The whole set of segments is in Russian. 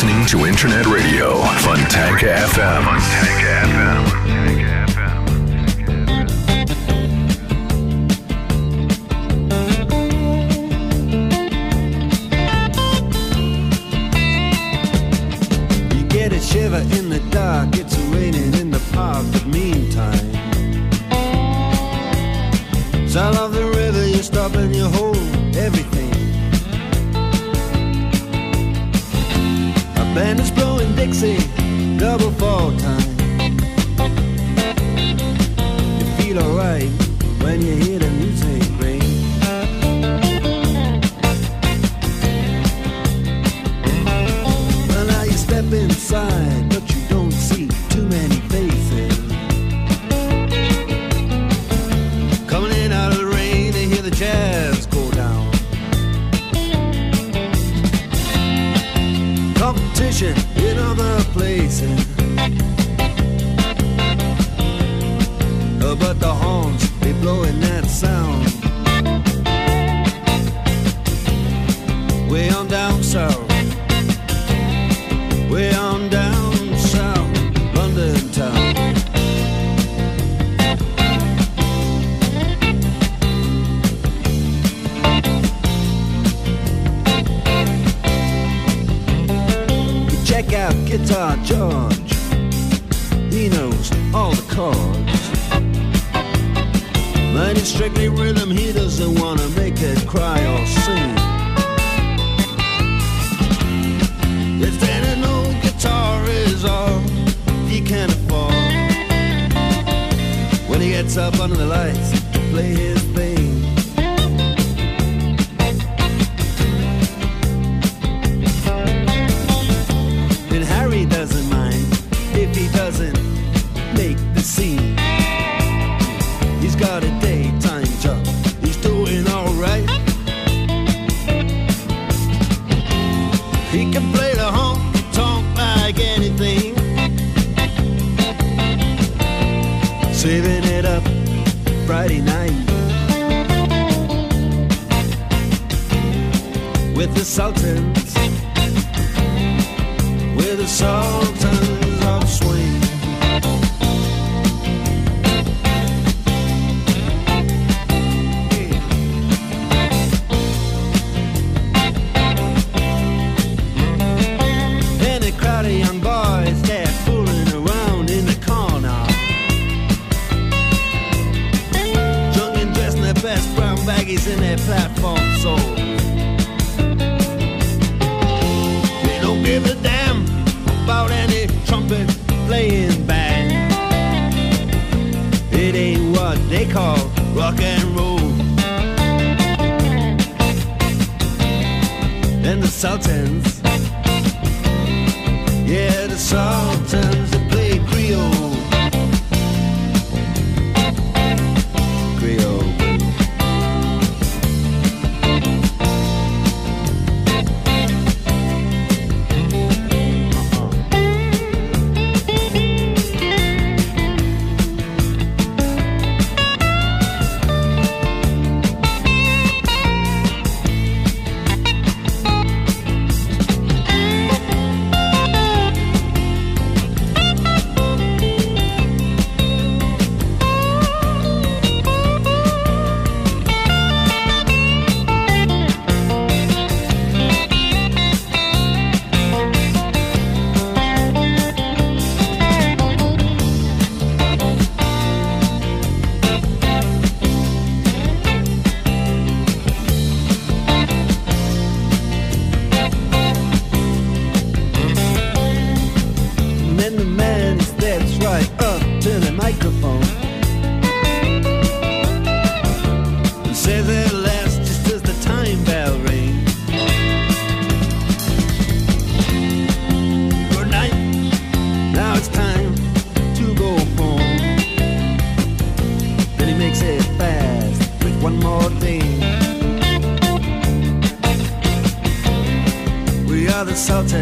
listening to Internet Radio, Fontanka FM. Fontanka FM. up under the lights, play his so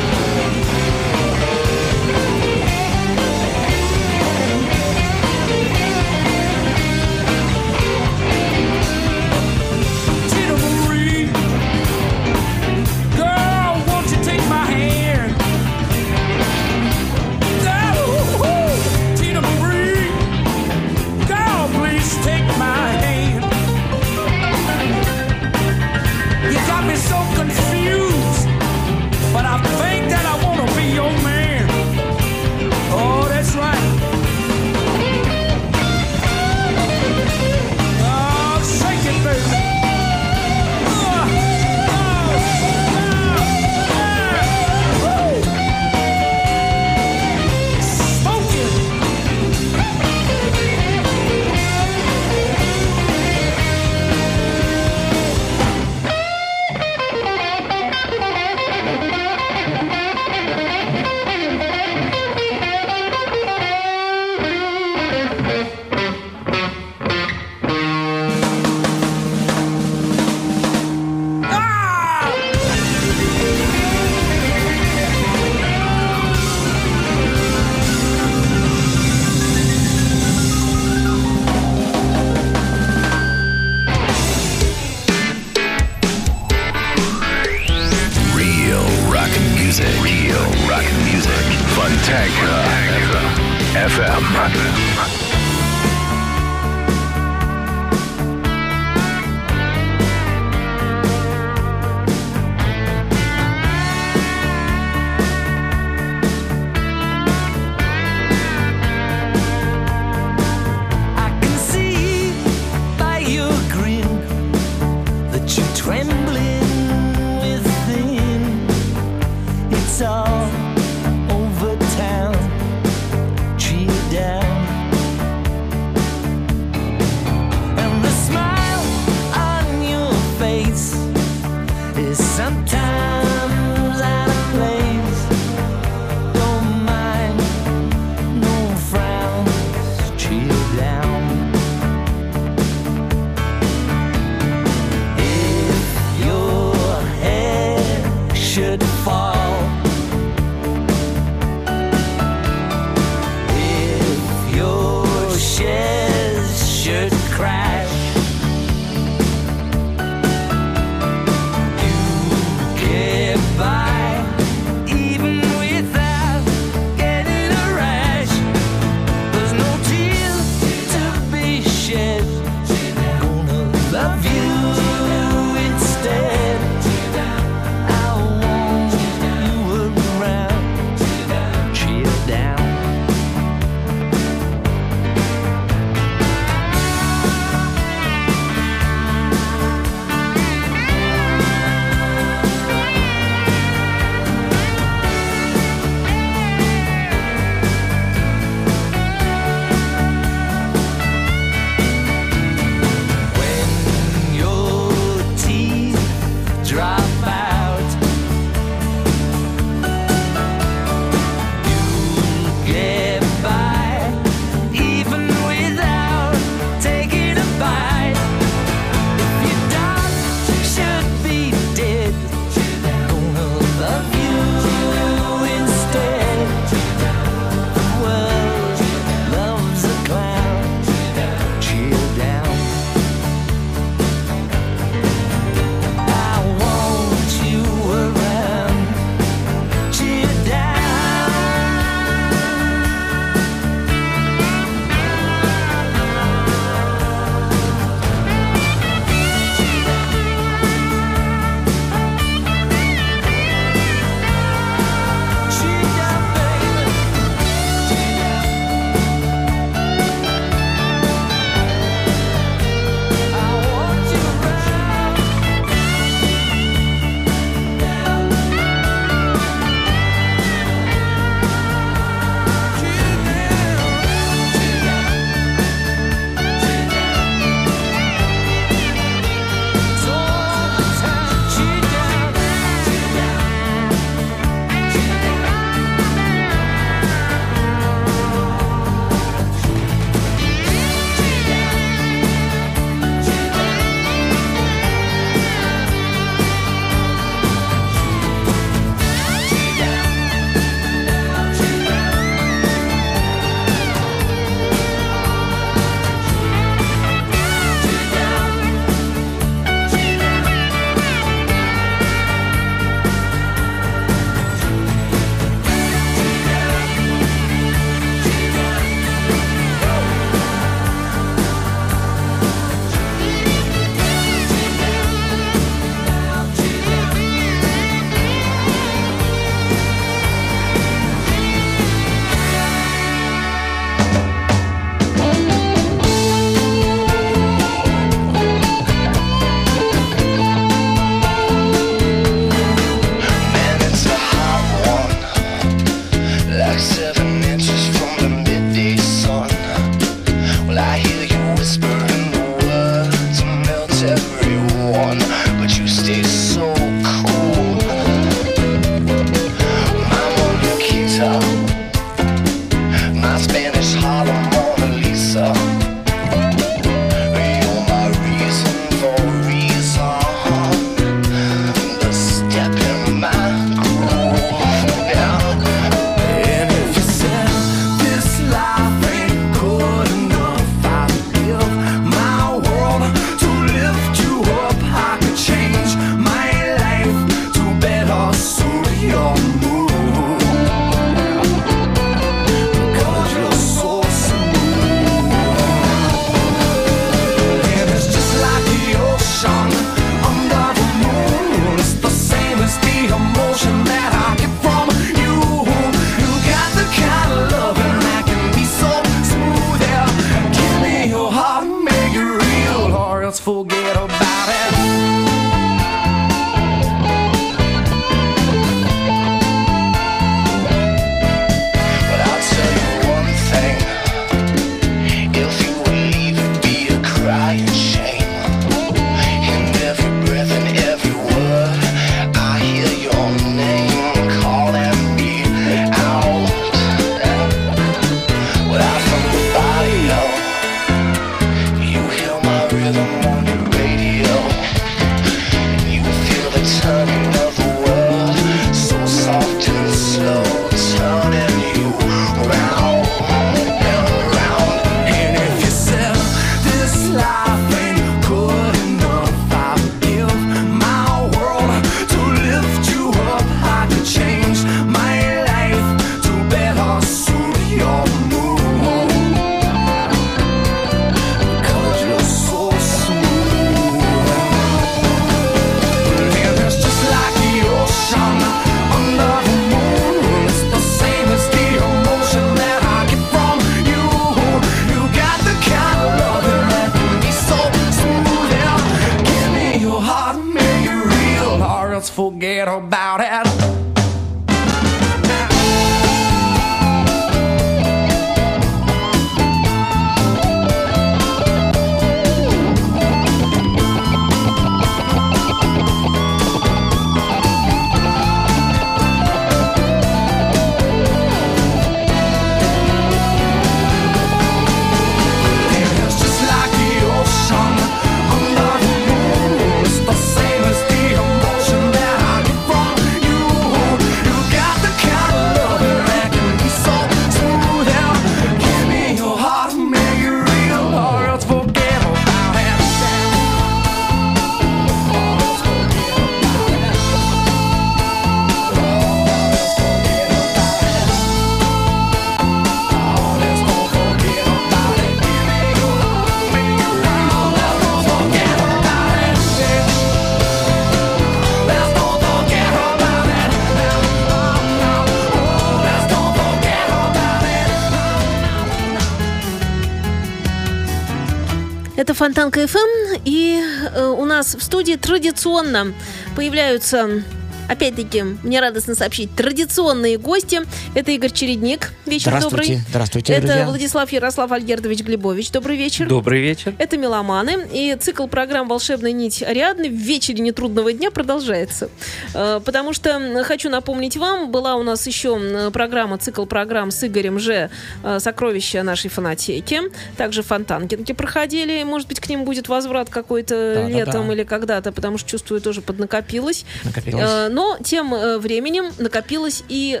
Фонтанка ФМ, и э, у нас в студии традиционно появляются, опять-таки, мне радостно сообщить, традиционные гости. Это Игорь Чередник. Вечер Здравствуйте. добрый. Здравствуйте, Это друзья. Владислав Ярослав Альгердович Глебович. Добрый вечер. Добрый вечер. Это «Меломаны», и цикл программ «Волшебная нить Ариадны» в вечере нетрудного дня продолжается. Э, Потому что, хочу напомнить вам, была у нас еще программа, цикл программ с Игорем Ж. э, «Сокровища нашей фонотеки». Также фонтанкинки проходили. Может быть, к ним будет возврат какой-то Да-да-да. летом или когда-то, потому что, чувствую, тоже поднакопилось. Накопилось. Э, Но тем временем накопилось и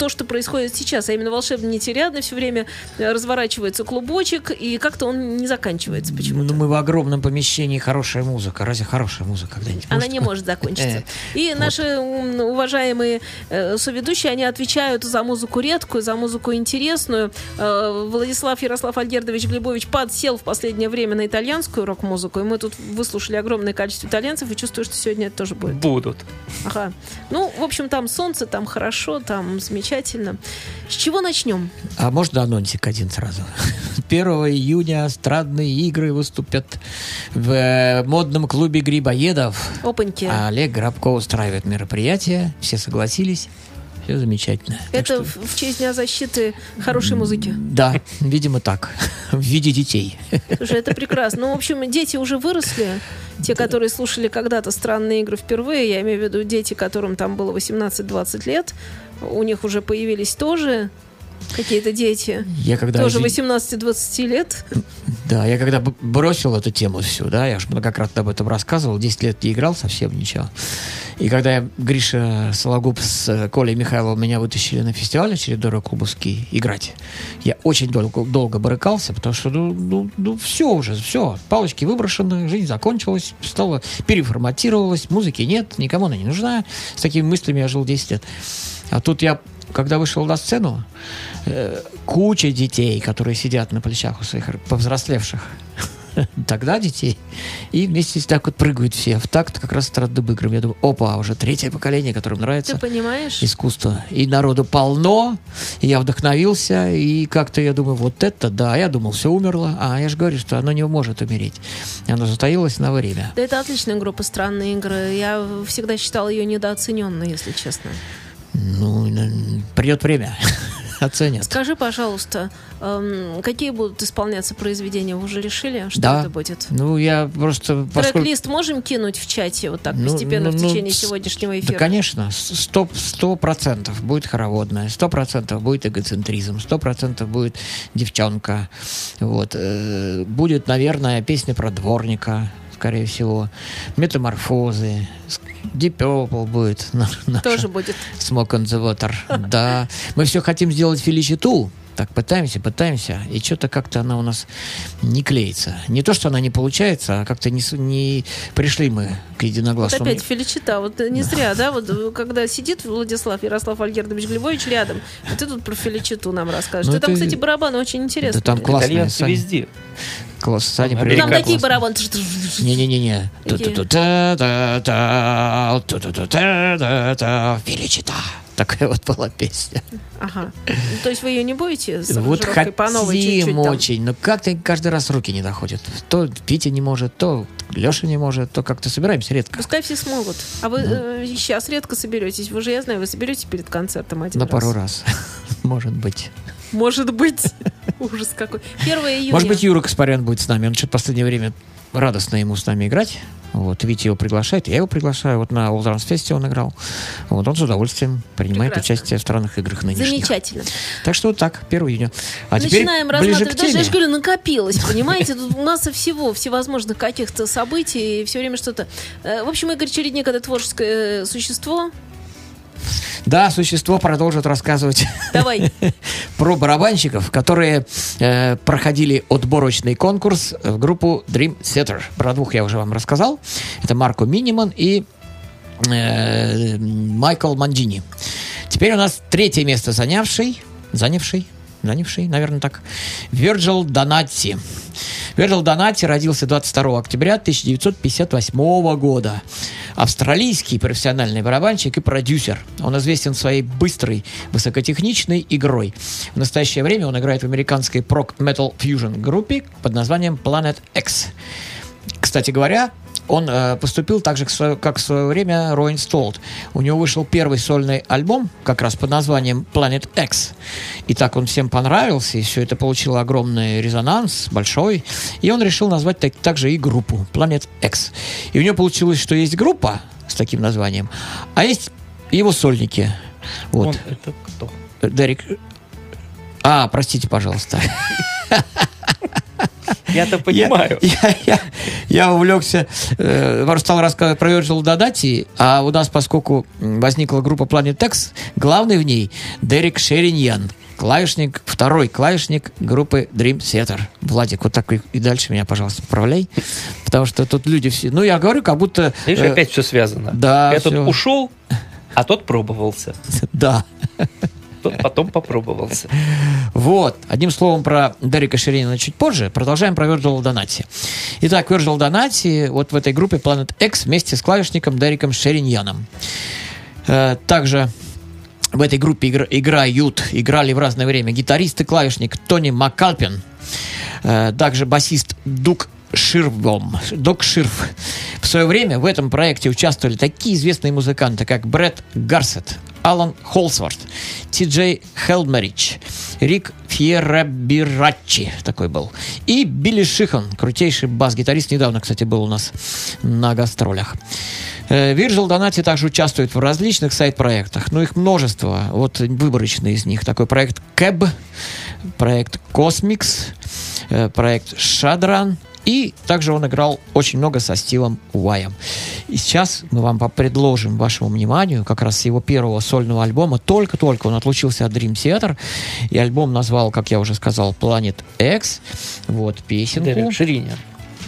то, что происходит сейчас, а именно волшебная нить Ариадны, все время э, разворачивается клубочек, и как-то он не заканчивается почему-то. Ну, мы в огромном помещении, хорошая музыка. Разве хорошая музыка когда-нибудь? Она может? не может закончиться. Э, И наши уважаемые э, соведущие, они отвечают за музыку редкую, за музыку интересную. Владислав Ярослав Альгердович Глебович подсел в последнее время на итальянскую рок-музыку, и мы тут выслушали огромное количество итальянцев, и чувствую, что сегодня это тоже будет. Будут. Ага. Ну, в общем, там солнце, там хорошо, там замечательно. С чего начнем? А можно анонсик один сразу? 1 июня эстрадные игры выступят в э, модном клубе грибоедов. Опаньки. А Олег Грабко устраивает мероприятие. Все согласились. Все замечательно. Так Это что- в в честь Дня защиты хорошей музыки. Да, видимо так. В виде детей. Слушай, это прекрасно. Ну, в общем, дети уже выросли. Те, которые слушали когда-то странные игры впервые, я имею в виду дети, которым там было 18-20 лет, у них уже появились тоже какие-то дети. Я когда тоже извин- 18-20 лет. Да, я когда бросил эту тему всю, да, я же многократно об этом рассказывал, 10 лет не играл совсем ничего. И когда я, Гриша Сологуб с э, Колей Михайловым меня вытащили на фестиваль очередной рок-клубовский играть, я очень долго, долго барыкался, потому что, ну, ну, ну, все уже, все, палочки выброшены, жизнь закончилась, стала, переформатировалась, музыки нет, никому она не нужна. С такими мыслями я жил 10 лет. А тут я, когда вышел на сцену, э, куча детей, которые сидят на плечах у своих повзрослевших тогда детей, и вместе с так вот прыгают все в такт как раз странным играм. Я думаю, опа, уже третье поколение, которым Ты нравится понимаешь? искусство. И народу полно, и я вдохновился, и как-то я думаю, вот это да, я думал, все умерло, а я же говорю, что оно не может умереть. Оно затаилось на время. Да это отличная группа «Странные игры». Я всегда считала ее недооцененной, если честно. Ну, придет время, оценят. Скажи, пожалуйста, эм, какие будут исполняться произведения? Вы уже решили, что Да. это будет? Ну, я просто... поскольку- Трек-лист можем кинуть в чате вот так Ну, постепенно ну, в ну, течение с- сегодняшнего Да, эфира? конечно, с- сто, процентов будет хороводная, сто процентов будет эгоцентризм, сто процентов будет девчонка. Вот. э, Будет, наверное, песня про дворника, скорее всего, метаморфозы, Deep Purple будет. Тоже будет. Smoke on the Water. Да. Мы все хотим сделать Феличиту. Так пытаемся, пытаемся, и что-то как-то она у нас не клеится. Не то, что она не получается, а как-то не, не пришли мы к Вот единогласному. опять Феличита. Вот не зря, да? Вот э, когда сидит Владислав Ярослав Альгердович Глебович рядом, и ты тут про Феличиту нам расскажешь. Ну, Ты там, кстати, барабаны очень интересные. Да там классные. Итальянцы Саня. везде. Класс, Саня, Ну, привет. Там такие барабаны. Не-не-не-не. Какие? Такая вот была песня. Ага. Ну, То есть вы ее не будете с Вот аранжировкой по новой чуть-чуть хотим там? очень, но как-то каждый раз руки не доходят. То Петя не может, то Леша не может, то как-то собираемся редко. Пускай все смогут. А вы э, сейчас редко соберетесь. Вы же, я знаю, вы соберетесь перед концертом один На раз. пару раз. Может быть. Может быть. Ужас какой. 1 июня. Может быть, Юра Каспарян будет с нами. Он что-то в последнее время радостно ему с нами играть. Вот, Витя его приглашает, я его приглашаю. Вот на All Trans Fest он играл. Вот он с удовольствием принимает Прекрасно. участие в странных играх нынешних. Замечательно. Так что вот так, 1 июня. А теперь Начинаем ближе к рассматривать. Даже, я же говорю, накопилось, понимаете? Тут масса всего, всевозможных каких-то событий, и все время что-то. Э, В общем, Игорь Чередник это творческое э, существо. Да, существо продолжит рассказывать Давай. про барабанщиков, которые э, проходили отборочный конкурс в группу Dream Theater. Про двух я уже вам рассказал. Это Марко Миниман и э, Майкл Мандини. Теперь у нас третье место занявший, занявший, занявший, наверное, так, Вирджил Донатти. Вирджил Донатти родился 22 октября 1958 года. Австралийский профессиональный барабанщик и продюсер. Он известен своей быстрой, высокотехничной игрой. В настоящее время он играет в американской прок-метал фьюжн группе под названием Planet X. Кстати говоря, он э, поступил так же, как в свое время Роин Столт. У него вышел первый сольный альбом, как раз под названием Planet X. И так он всем понравился, и все это получило огромный резонанс, большой. И он решил назвать так, также и группу Planet X. И у него получилось, что есть группа с таким названием, а есть его сольники. Вот. Он это кто? Дерек... А, простите, пожалуйста. Я-то понимаю. Я, я- я- я увлекся, э, стал рассказывать про Virgil Додати, а у нас, поскольку возникла группа Planet X, главный в ней Дерек Шериньян, клавишник, второй клавишник группы Dream Theater. Владик, вот так и, и дальше меня, пожалуйста, поправляй, потому что тут люди все... Ну, я говорю, как будто... Видишь, э, опять все связано. да, Этот ушел, а тот пробовался. Да. Тот потом попробовался. Вот. Одним словом про Дерека Ширинина чуть позже. Продолжаем про Virgil Донати. Итак, Virgil Донати вот в этой группе Planet X вместе с клавишником Дереком Шериньяном. Э, Также в этой группе игр- играют, играли в разное время гитарист и клавишник Тони Маккалпин, э, также басист Дук Ширбом, Док Ширф. В свое время в этом проекте участвовали такие известные музыканты, как Брэд Гарсет, Алан Холсворт, Ти Джей Хелмерич, Рик Фьерабирачи такой был, и Билли Шихан, крутейший бас-гитарист, недавно, кстати, был у нас на гастролях. Э, Virgil Donati также участвует в различных сайт-проектах, но их множество, вот выборочные из них. Такой проект Кэб, проект Cosmix, э, проект Shadran, и также он играл очень много со Стивом Уайем. И сейчас мы вам предложим вашему вниманию как раз с его первого сольного альбома. Только-только он отлучился от Dream Theater, и альбом назвал, как я уже сказал, Planet X. Вот песенку. Дерек Шериниан.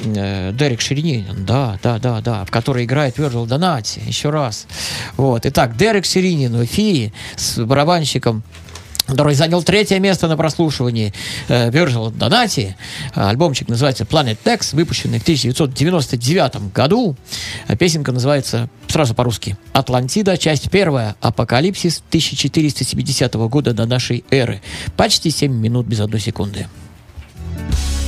Э, Дерек Шериниан, да, да, да, да, в которой играет Вирджил Донати, еще раз. Вот, итак, Дерек Шериниан в эфире с барабанщиком который занял третье место на прослушивании э, Virgil Donati. Альбомчик называется Planet X, выпущенный в 1999 году. Э, Песенка называется сразу по-русски «Атлантида. Часть первая. Апокалипсис 1470 года до нашей эры». Почти 7 минут без одной секунды. Planet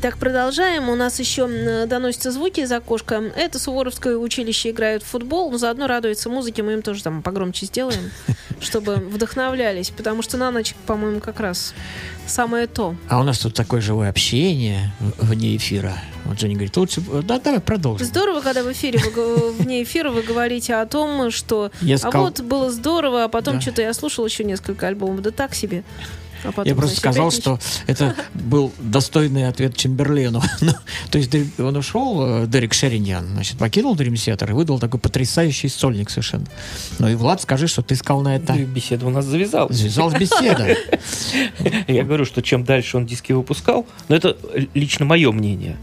Итак, продолжаем. У нас еще доносятся звуки из окошка. Это Суворовское училище играют в футбол, но заодно радуется музыке. Мы им тоже там погромче сделаем, чтобы вдохновлялись. Потому что на ночь, по-моему, как раз самое то. А у нас тут такое живое общение вне эфира. Вот Женя говорит, лучше... Да, давай продолжим. Здорово, когда в эфире, вы вне эфира вы говорите о том, что Я а вот было здорово, а потом Да. что-то я слушал еще несколько альбомов, да так себе. А Я просто сказал, что это был достойный ответ Чемберлену. Ну, То есть он ушел, э, Дерек Шеринян, значит, покинул Dream Theater и выдал такой потрясающий сольник совершенно. Ну и, Влад, скажи, что ты сказал на это. Ну беседа у нас завязалась. Завязалась беседа. Я говорю, что чем дальше он диски выпускал, но это лично мое мнение,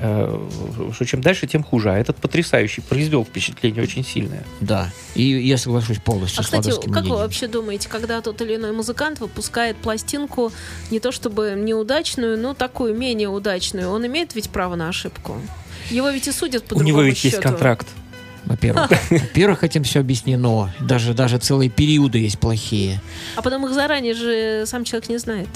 что чем дальше, тем хуже. А этот потрясающий произвел впечатление очень сильное. Да. И я соглашусь полностью А, с кстати, как вы мнением. вообще думаете, когда тот или иной музыкант выпускает пластинку не то чтобы неудачную, но такую менее удачную, он имеет ведь право на ошибку? Его ведь и судят по У него ведь есть счету. контракт. Во-первых. Во-первых, этим все объяснено. Даже, даже целые периоды есть плохие. А потом их заранее же сам человек не знает.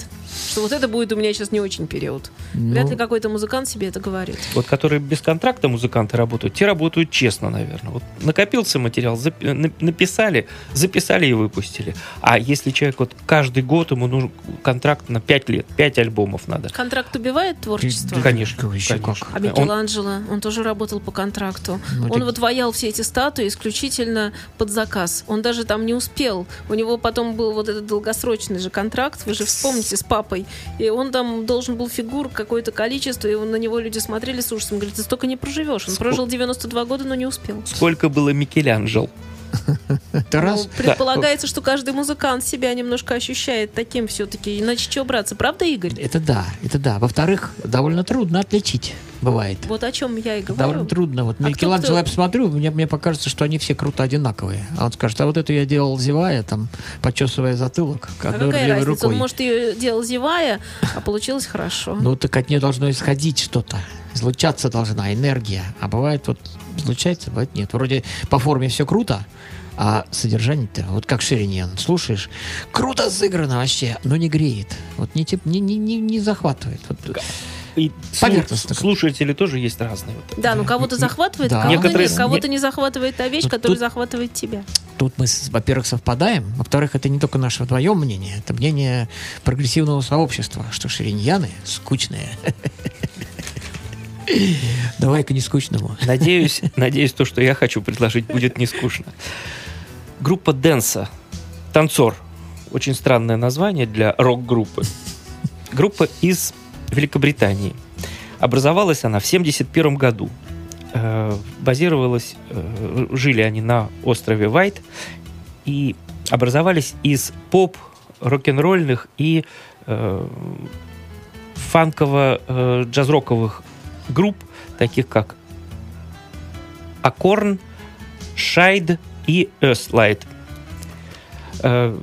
Что вот это будет у меня сейчас не очень период. Вряд Ну, ли какой-то музыкант себе это говорит. Вот которые без контракта музыканты работают, те работают честно, наверное. Вот накопился материал, запи- на- написали, записали и выпустили. А если человек вот каждый год ему нужен контракт на 5 лет, 5 альбомов надо. Контракт убивает творчество? Конечно, конечно. как. А Он- Микеланджело, он тоже работал по контракту. Ну, он так- вот ваял все эти статуи исключительно под заказ. Он даже там не успел. У него потом был вот этот долгосрочный же контракт, вы же вспомните, с папой. И он там должен был фигур какое-то количество, и на него люди смотрели с ужасом. Говорят, ты столько не проживешь. Он Ско- прожил 92 года, но не успел. Сколько было Микеланджел? Это раз. Ну, предполагается, что каждый музыкант себя немножко ощущает таким все-таки. Иначе что браться? Правда, Игорь? Это да, это да. Во-вторых, довольно трудно отличить, бывает. Вот о чем я и говорю. Довольно трудно. Вот А Микеланджело я посмотрю, мне, мне покажется, что они все круто одинаковые. А он скажет, а вот это я делал зевая, там, почесывая затылок, А одной какая левой разница? рукой. Он, может, ее делал зевая, а получилось хорошо. Ну, так от нее должно исходить что-то. Излучаться должна энергия. А бывает вот излучается, бывает нет. Вроде по форме все круто, а содержание-то, вот как Шириньян, слушаешь, круто сыграно вообще, но не греет. Вот не, тип- не, не, не, не захватывает. Вот, И Поверхностно. слушатели тоже есть разные. Вот. Да, ну кого-то захватывает, Да. кого-то Некоторые нет. Кого-то не захватывает та вещь, Ну, которая тут- захватывает тебя. Тут мы, во-первых, совпадаем, во-вторых, это не только наше вдвоем мнение, это мнение прогрессивного сообщества, что шириньяны скучные. Давай-ка не скучному. Надеюсь, надеюсь, то, что я хочу предложить, будет не скучно. Группа Дэнса. Танцор. Очень странное название для рок-группы. Группа из Великобритании. Образовалась она в 1971 году. Э, Базировалась, э, жили они на острове Вайт и образовались из поп, рок-н-ролльных и э, фанково-джаз-роковых групп, таких как Акорн, Шайд и Earthlight. Э,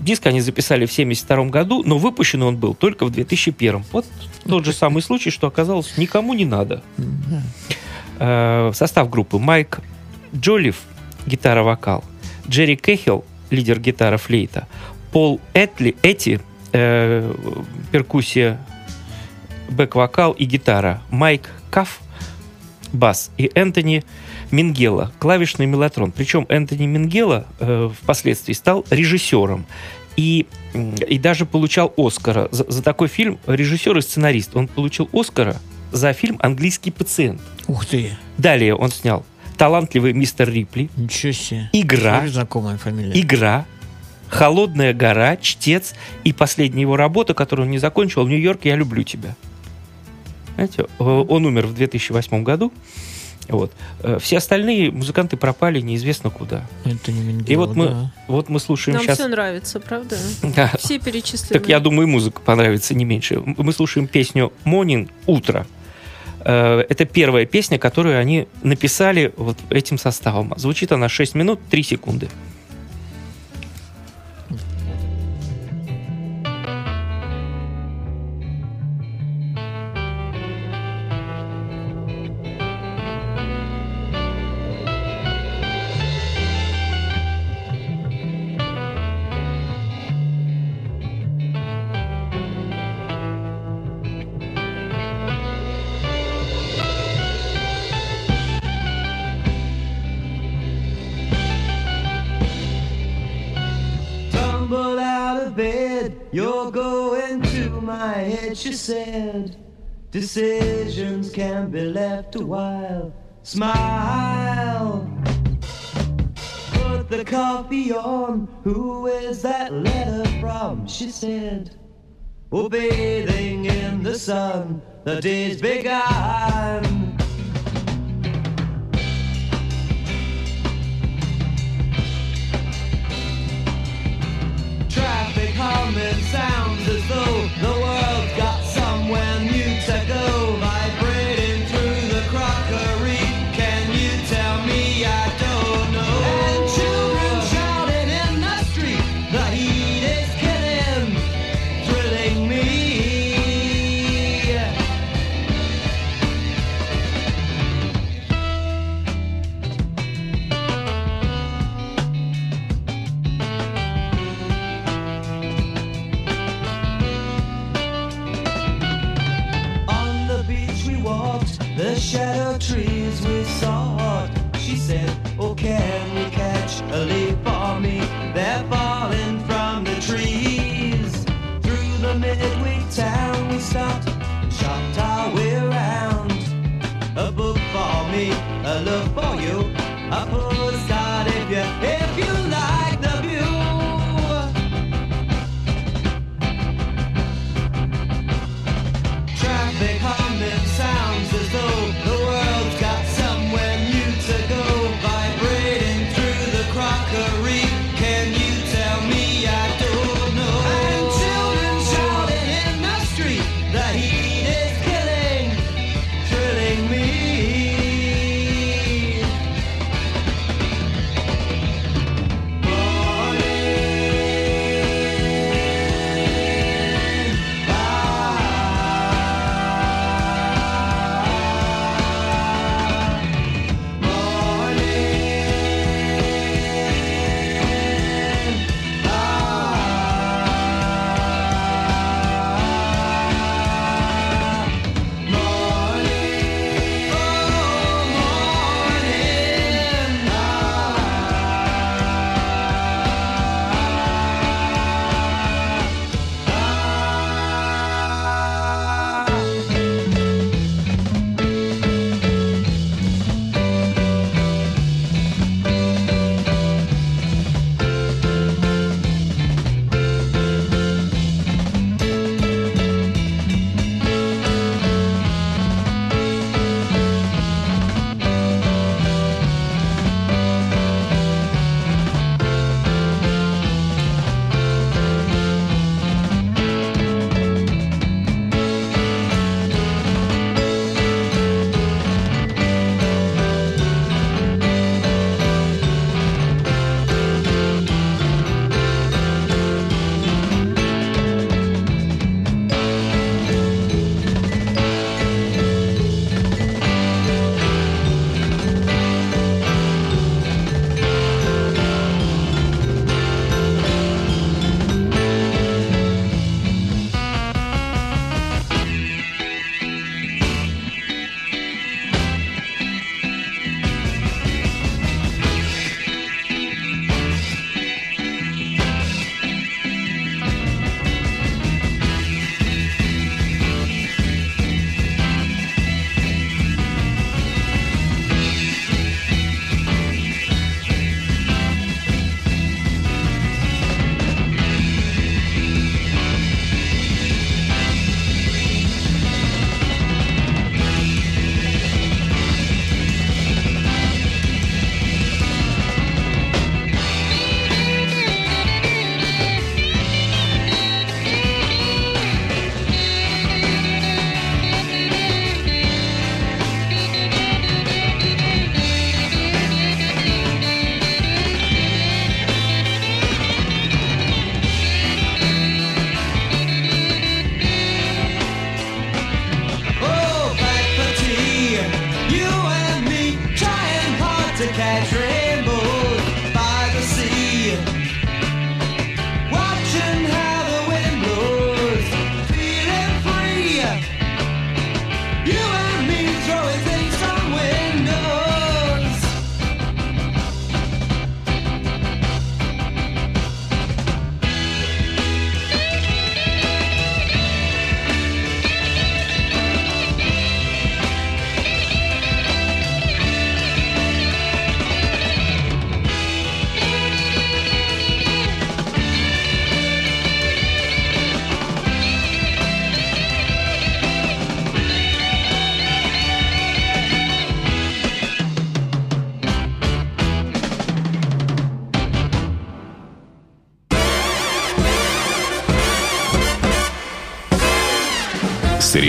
Диск они записали в 1972 году, но выпущен он был только в 2001. Вот тот же самый случай, что оказалось никому не надо. Э, Состав группы Майк Джолиф, гитара-вокал, Джерри Кэхилл, лидер гитара-флейта, Пол Этли, Эти, э, перкуссия, бэк-вокал и гитара, Майк Каф, бас и Энтони Мингела, клавишный мелатрон. Причем Энтони Мингела э, впоследствии стал режиссером и, и даже получал Оскара за, за такой фильм. Режиссер и сценарист. Он получил Оскара за фильм «Английский пациент». Ух ты, Далее он снял «Талантливый мистер Рипли», ничего себе. «Игра», знакомая фамилия. «Игра», «Холодная гора», «Чтец» и последняя его работа, которую он не закончил, «Нью-Йорк, я люблю тебя». Знаете, э, он умер в 2008 году. Вот. Э, Все остальные музыканты пропали неизвестно куда. Это не Менгелов, И вот мы, да. вот мы слушаем Нам сейчас... все нравится, правда? Да. Все перечислены. Так я думаю, и музыка понравится не меньше. Мы слушаем песню «Morning. Утро». Э, Это первая песня, которую они написали вот этим составом. Звучит она 6 минут 3 секунды. said decisions can be left a while. Smile. Put the coffee on. Who is that letter from? She said. We're bathing in the sun. The day's begun.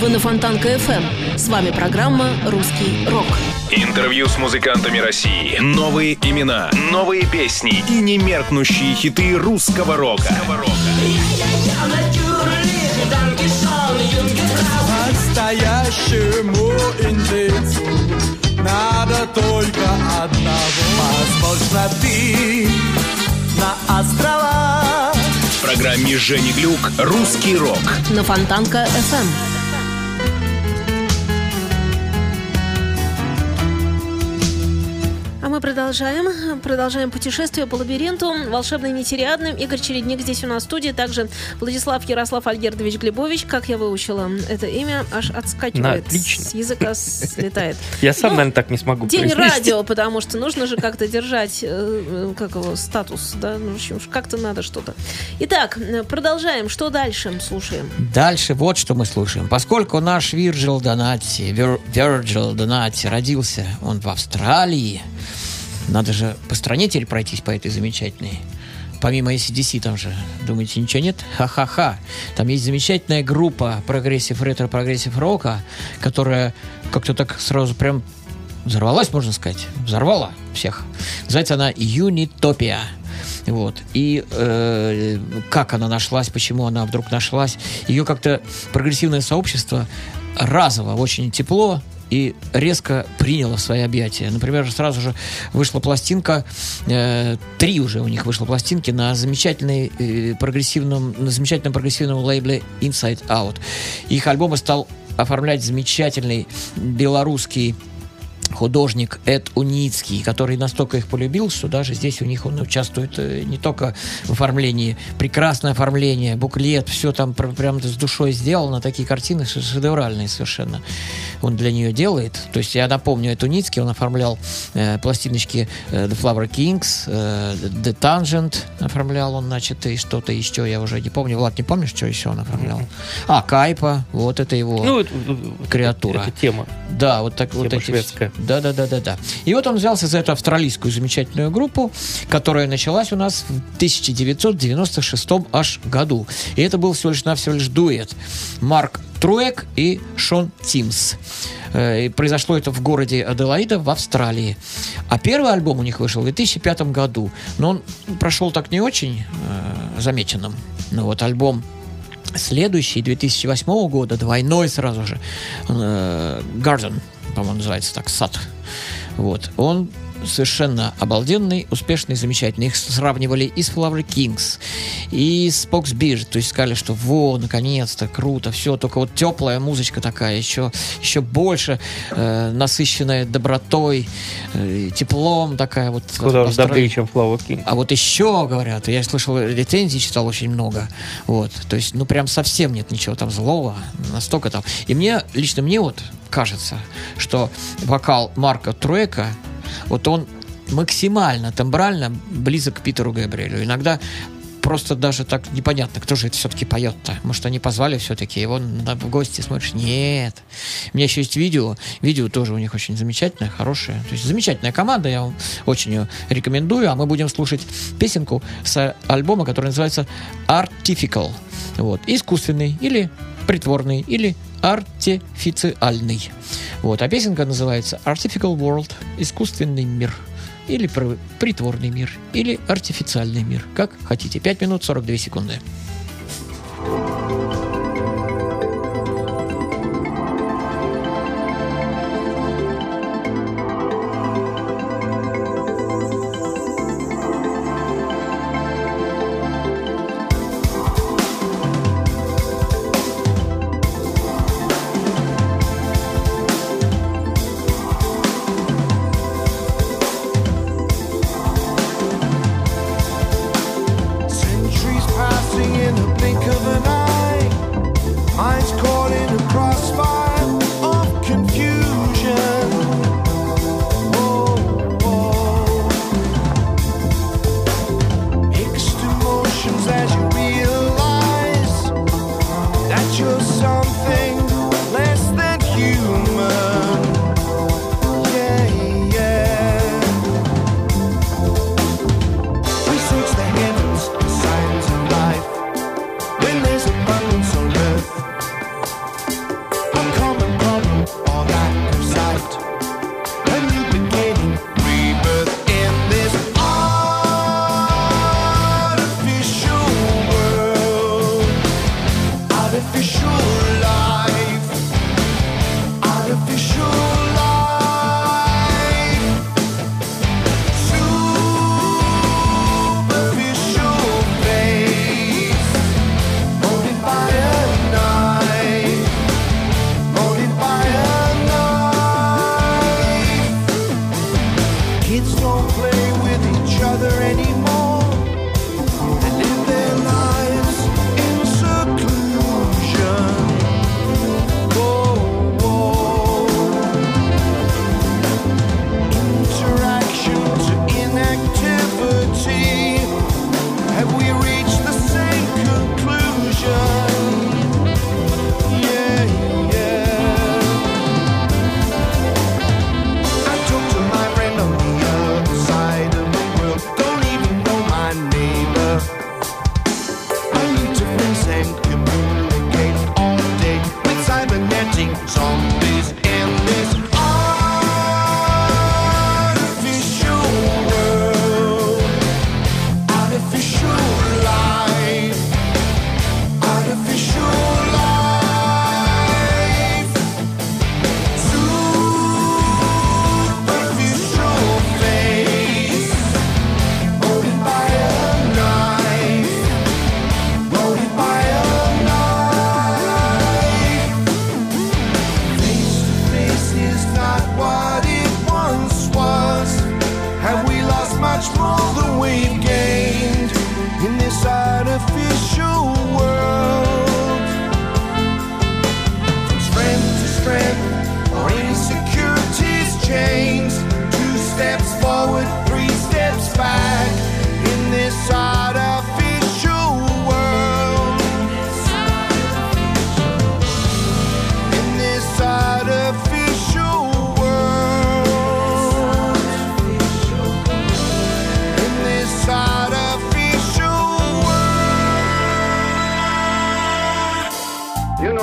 Вы на Фонтанка FM. С вами программа «Русский рок». Интервью с музыкантами России. Новые имена, новые песни и немеркнущие хиты русского рока. Настоящему индейцу надо только одного. Возможно, ты на острова. В программе Жени Глюк «Русский рок». На Фонтанка мы продолжаем. Продолжаем путешествие по лабиринту. Волшебный нетериадным. Игорь Чередник здесь у нас в студии. Также Владислав Ярослав Альгердович Глебович. Как я выучила это имя, аж отскакивает. Да, отлично. С языка слетает. Я сам, Ну, наверное, так не смогу День радио, потому что нужно же как-то держать, э, э, как его, статус, да, ну, в общем, как-то надо что-то. Итак, продолжаем. Что дальше слушаем? Дальше вот что мы слушаем. Поскольку наш Вирджил Донати, Вир- Вирджил Донати родился он в Австралии, надо же по стране теперь пройтись по этой замечательной. Помимо AC/DC там же, думаете, ничего нет? Ха-ха-ха. Там есть замечательная группа прогрессив ретро прогрессив рока, которая как-то так сразу прям взорвалась, можно сказать. Взорвала всех. Называется она Юнитопия. Вот. И э, как она нашлась, почему она вдруг нашлась. Ее как-то прогрессивное сообщество разово очень тепло и резко приняло в свои объятия. Например, сразу же вышла пластинка, э, три уже у них вышло пластинки на замечательной э, прогрессивном, на замечательном прогрессивном лейбле Inside Out. Их альбомы стал оформлять замечательный белорусский художник Эд Уницкий, который настолько их полюбил, что даже здесь у них он участвует э, не только в оформлении, прекрасное оформление, буклет, все там пр- прям с душой сделано, такие картины шедевральные совершенно он для нее делает. То есть я напомню, Эд Уницкий, он оформлял э, пластиночки э, The Flower Kings, э, The Tangent оформлял он, значит, и что-то еще, я уже не помню. Влад, не помнишь, что еще он оформлял? А, Кайпа, вот это его Ну, это, это- креатура. Это тема. Да, вот так вот Тема эти. шведская. Да, да, да, да, да. И вот он взялся за эту австралийскую замечательную группу, которая началась у нас в 1996 аж году. И это был всего лишь навсего лишь дуэт. Марк Труэк и Шон Тимс. Э, И произошло это в городе Аделаида в Австралии. А первый альбом у них вышел в 2005 году. Но он прошел так не очень э, замеченным. Ну вот альбом Следующий, 2008 года, двойной сразу же, э, Garden, по-моему, называется так, сад. Вот. Он совершенно обалденный, успешный, замечательный. Их сравнивали и с Flower Kings, и с Fox Beard. То есть сказали, что во, наконец-то, круто, все, только вот теплая музычка такая, еще, еще больше э, насыщенная добротой, э, теплом такая вот. Куда Австралия. добрее, чем Flower King. А вот еще, говорят, я слышал, рецензий читал очень много. Вот. То есть, ну, прям совсем нет ничего там злого. Настолько там. И мне, лично мне вот кажется, что вокал Марка Труэка, вот он максимально тембрально близок к Питеру Габриэлю. Иногда просто даже так непонятно, кто же это все-таки поет-то. Может, они позвали все-таки его в гости, смотришь, нет. У меня еще есть видео. Видео тоже у них очень замечательное, хорошее. То есть замечательная команда, я вам очень ее рекомендую. А мы будем слушать песенку с альбома, который называется Artificial. Вот. Искусственный или притворный, или артифициальный. Вот. А песенка называется Artificial World, искусственный мир. Или пр- притворный мир, или артифициальный мир. Как хотите. 5 минут 42 секунды.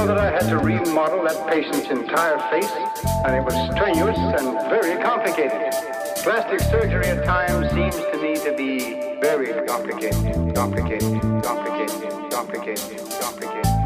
That I had to remodel that patient's entire face, and it was strenuous and very complicated. Plastic surgery at times seems to me to be very complicated, complicated, complicated, complicated, complicated.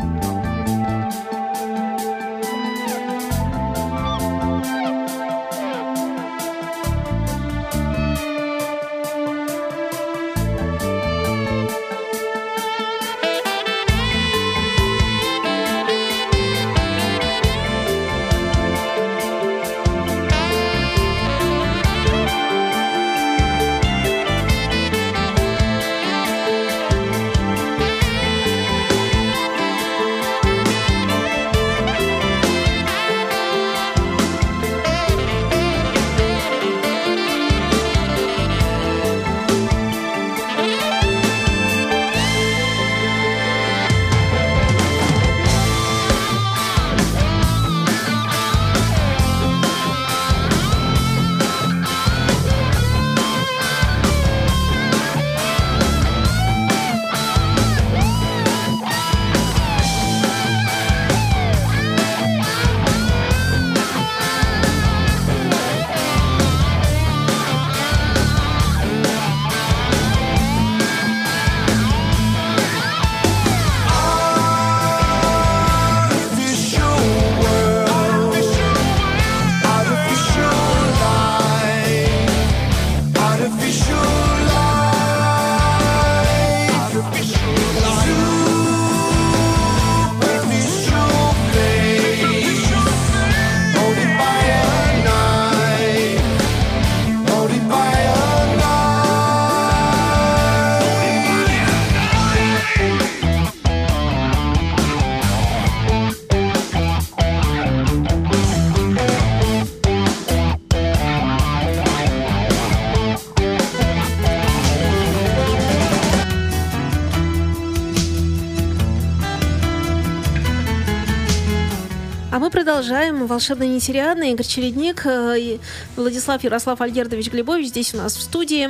Продолжаем. Волшебный нетериадный Игорь Чередник, э, и Владислав Ярослав Альгердович Глебович здесь у нас в студии.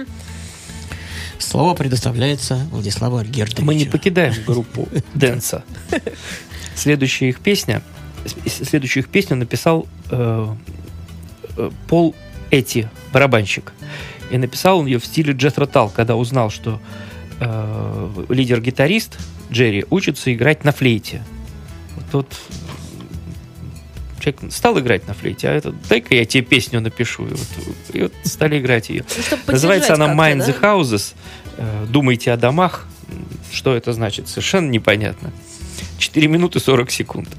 Слово предоставляется Владиславу Альгердовичу. Мы не покидаем группу Дэнса. Следующая их песня, следующую их песню написал э, э, Пол Эти, барабанщик. И написал он ее в стиле Джеффра Тал, когда узнал, что э, лидер-гитарист Джерри учится играть на флейте. Вот, вот человек стал играть на флейте, а этот, дай-ка я тебе песню напишу. И вот, и вот стали играть ее. Ну, Называется она Mind the Houses. Э, Думайте о домах. Что это значит? Совершенно непонятно. 4 минуты 40 секунд.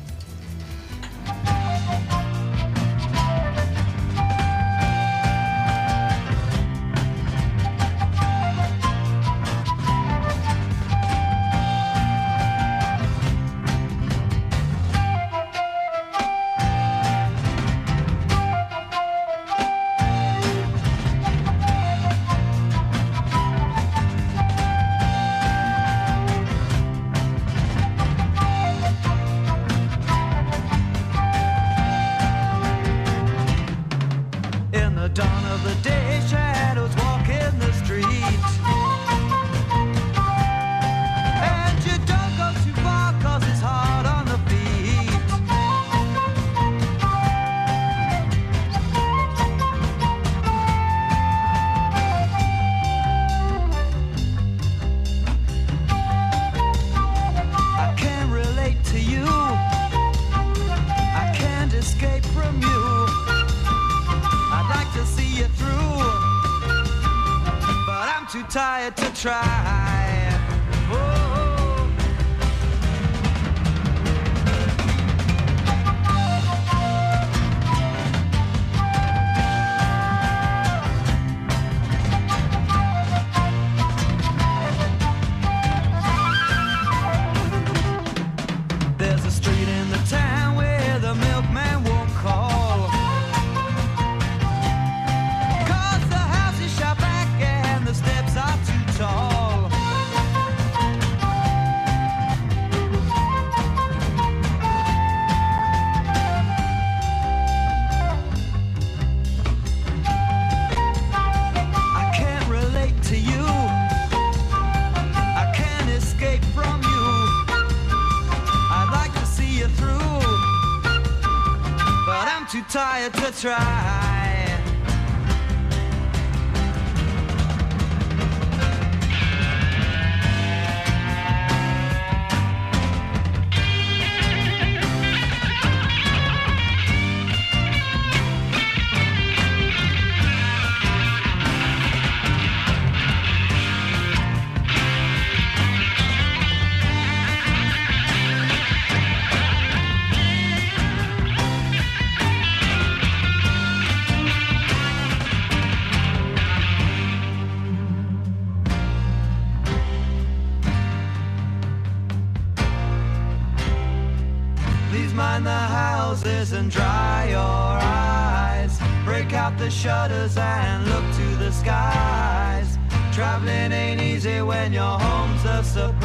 Please the houses and dry your eyes. Break out the shutters and look to the skies. Traveling ain't easy when your home's a surprise.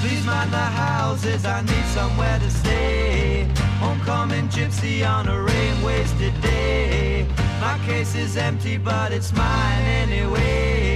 Please mind the houses, I need somewhere to stay. Homecoming gypsy on a rain wasted day. My case is empty, but it's mine anyway.